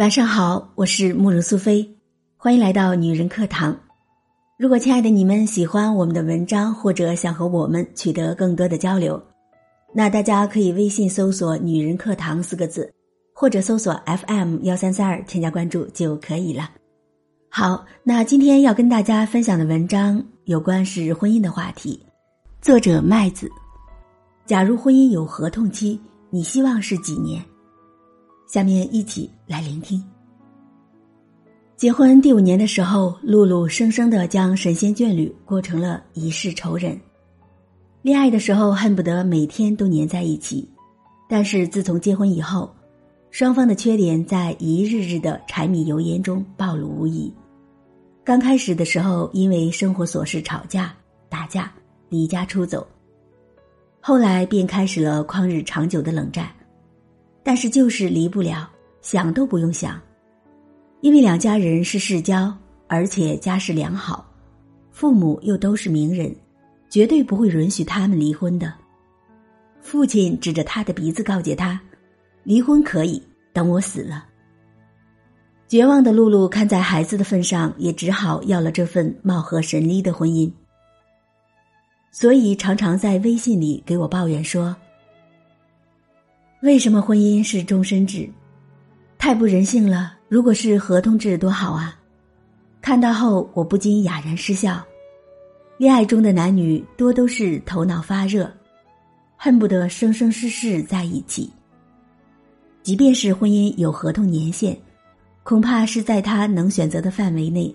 晚上好，我是慕容苏菲，欢迎来到女人课堂。如果亲爱的你们喜欢我们的文章，或者想和我们取得更多的交流，那大家可以微信搜索“女人课堂”四个字，或者搜索 FM 幺三三二添加关注就可以了。好，那今天要跟大家分享的文章有关是婚姻的话题，作者麦子。假如婚姻有合同期，你希望是几年？下面一起来聆听。结婚第五年的时候，露露生生的将神仙眷侣过成了一世仇人。恋爱的时候恨不得每天都黏在一起，但是自从结婚以后，双方的缺点在一日日的柴米油盐中暴露无遗。刚开始的时候，因为生活琐事吵架、打架、离家出走，后来便开始了旷日长久的冷战。但是就是离不了，想都不用想，因为两家人是世交，而且家世良好，父母又都是名人，绝对不会允许他们离婚的。父亲指着他的鼻子告诫他：“离婚可以，等我死了。”绝望的露露看在孩子的份上，也只好要了这份貌合神离的婚姻。所以常常在微信里给我抱怨说：“为什么婚姻是终身制？太不人性了！如果是合同制多好啊！”看到后，我不禁哑然失笑。恋爱中的男女多都是头脑发热，恨不得生生世世在一起。即便是婚姻有合同年限。恐怕是在他能选择的范围内，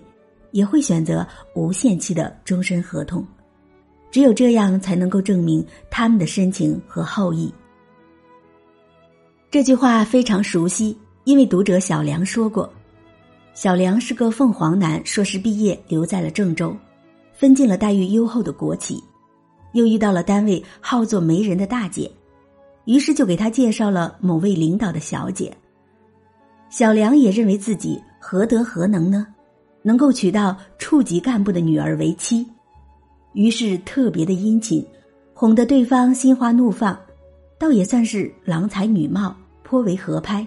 也会选择无限期的终身合同。只有这样，才能够证明他们的深情和厚谊。这句话非常熟悉，因为读者小梁说过。小梁是个凤凰男，硕士毕业留在了郑州，分进了待遇优厚的国企，又遇到了单位好做媒人的大姐，于是就给他介绍了某位领导的小姐。小梁也认为自己何德何能呢，能够娶到处级干部的女儿为妻，于是特别的殷勤，哄得对方心花怒放，倒也算是郎才女貌，颇为合拍。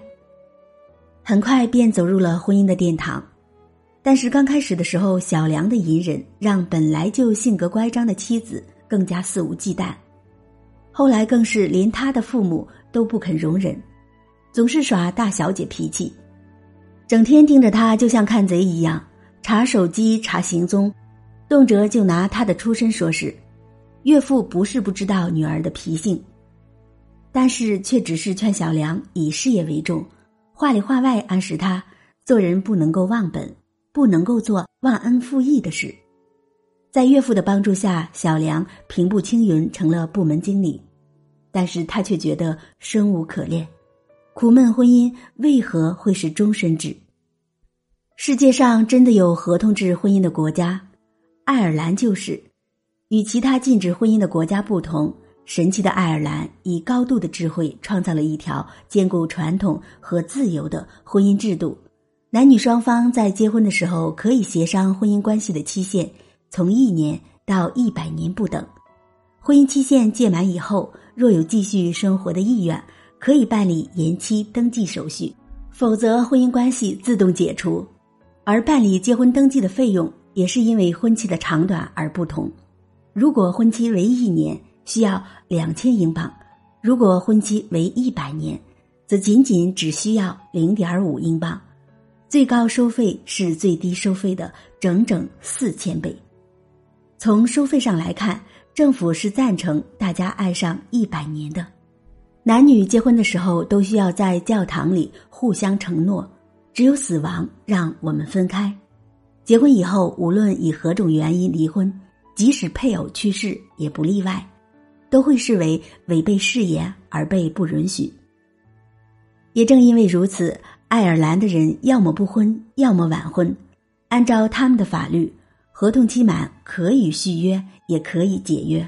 很快便走入了婚姻的殿堂，但是刚开始的时候，小梁的隐忍让本来就性格乖张的妻子更加肆无忌惮，后来更是连他的父母都不肯容忍。总是耍大小姐脾气，整天盯着他，就像看贼一样，查手机、查行踪，动辄就拿他的出身说事。岳父不是不知道女儿的脾性，但是却只是劝小梁以事业为重，话里话外暗示他做人不能够忘本，不能够做忘恩负义的事。在岳父的帮助下，小梁平步青云成了部门经理，但是他却觉得生无可恋。苦闷婚姻为何会是终身制？世界上真的有合同制婚姻的国家，爱尔兰就是。与其他禁止婚姻的国家不同，神奇的爱尔兰以高度的智慧创造了一条兼顾传统和自由的婚姻制度。男女双方在结婚的时候可以协商婚姻关系的期限，从一年到一百年不等。婚姻期限届满以后，若有继续生活的意愿。可以办理延期登记手续，否则婚姻关系自动解除。而办理结婚登记的费用也是因为婚期的长短而不同。如果婚期为一年，需要两千英镑；如果婚期为一百年，则仅仅只需要零点五英镑。最高收费是最低收费的整整四千倍。从收费上来看，政府是赞成大家爱上一百年的。男女结婚的时候都需要在教堂里互相承诺，只有死亡让我们分开。结婚以后，无论以何种原因离婚，即使配偶去世也不例外，都会视为违背誓言而被不允许。也正因为如此，爱尔兰的人要么不婚，要么晚婚。按照他们的法律，合同期满可以续约，也可以解约。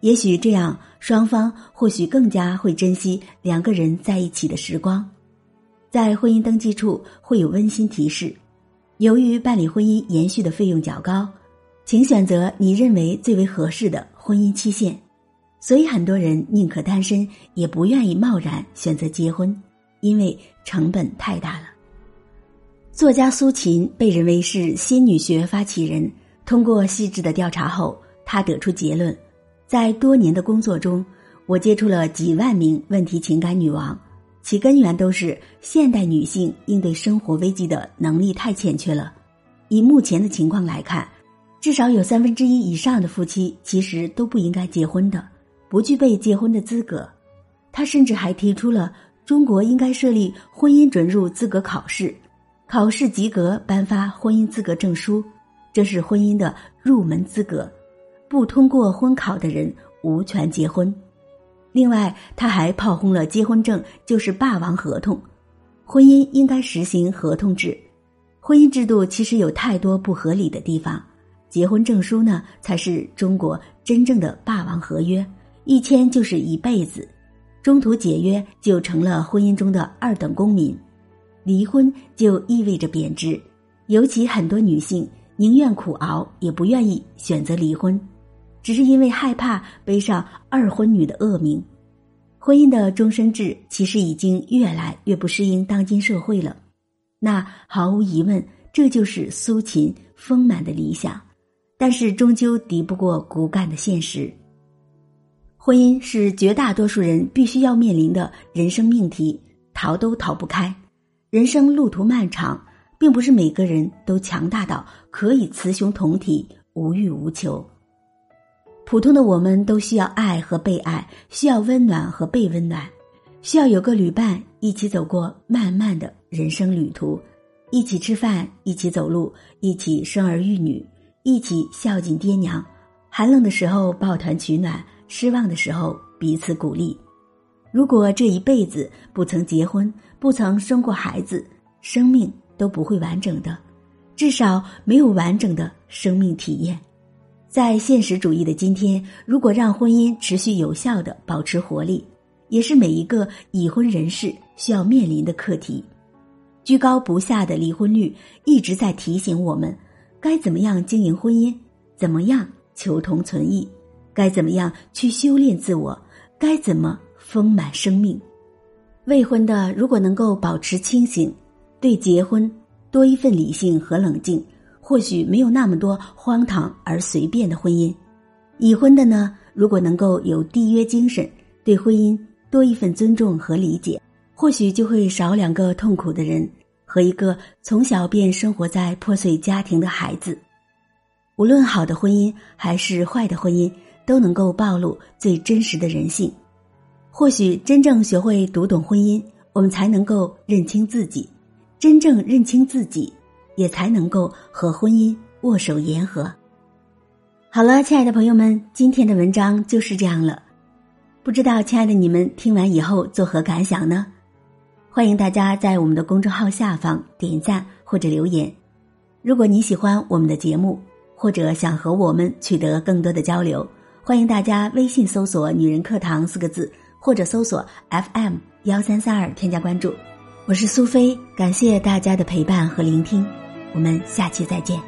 也许这样，双方或许更加会珍惜两个人在一起的时光。在婚姻登记处会有温馨提示：由于办理婚姻延续的费用较高，请选择你认为最为合适的婚姻期限。所以，很多人宁可单身，也不愿意贸然选择结婚，因为成本太大了。作家苏秦被认为是新女学发起人。通过细致的调查后，他得出结论：在多年的工作中，我接触了几万名问题情感女王，其根源都是现代女性应对生活危机的能力太欠缺了。以目前的情况来看，至少有三分之一以上的夫妻其实都不应该结婚的，不具备结婚的资格。他甚至还提出了中国应该设立婚姻准入资格考试。考试及格，颁发婚姻资格证书，这是婚姻的入门资格。不通过婚考的人无权结婚。另外，他还炮轰了结婚证就是霸王合同，婚姻应该实行合同制。婚姻制度其实有太多不合理的地方，结婚证书呢才是中国真正的霸王合约，一签就是一辈子，中途解约就成了婚姻中的二等公民。离婚就意味着贬值，尤其很多女性宁愿苦熬也不愿意选择离婚，只是因为害怕背上二婚女的恶名。婚姻的终身制其实已经越来越不适应当今社会了。那毫无疑问，这就是苏秦丰满的理想，但是终究敌不过骨感的现实。婚姻是绝大多数人必须要面临的人生命题，逃都逃不开。人生路途漫长，并不是每个人都强大到可以雌雄同体、无欲无求。普通的我们都需要爱和被爱，需要温暖和被温暖，需要有个旅伴一起走过漫漫的人生旅途，一起吃饭，一起走路，一起生儿育女，一起孝敬爹娘。寒冷的时候抱团取暖，失望的时候彼此鼓励。如果这一辈子不曾结婚，不曾生过孩子，生命都不会完整的，至少没有完整的生命体验。在现实主义的今天，如果让婚姻持续有效的保持活力，也是每一个已婚人士需要面临的课题。居高不下的离婚率一直在提醒我们，该怎么样经营婚姻，怎么样求同存异，该怎么样去修炼自我，该怎么。丰满生命，未婚的如果能够保持清醒，对结婚多一份理性和冷静，或许没有那么多荒唐而随便的婚姻；已婚的呢，如果能够有缔约精神，对婚姻多一份尊重和理解，或许就会少两个痛苦的人和一个从小便生活在破碎家庭的孩子。无论好的婚姻还是坏的婚姻，都能够暴露最真实的人性。或许真正学会读懂婚姻，我们才能够认清自己；真正认清自己，也才能够和婚姻握手言和。好了，亲爱的朋友们，今天的文章就是这样了。不知道亲爱的你们听完以后作何感想呢？欢迎大家在我们的公众号下方点赞或者留言。如果你喜欢我们的节目，或者想和我们取得更多的交流，欢迎大家微信搜索“女人课堂”四个字。或者搜索 FM 幺三三二添加关注，我是苏菲，感谢大家的陪伴和聆听，我们下期再见。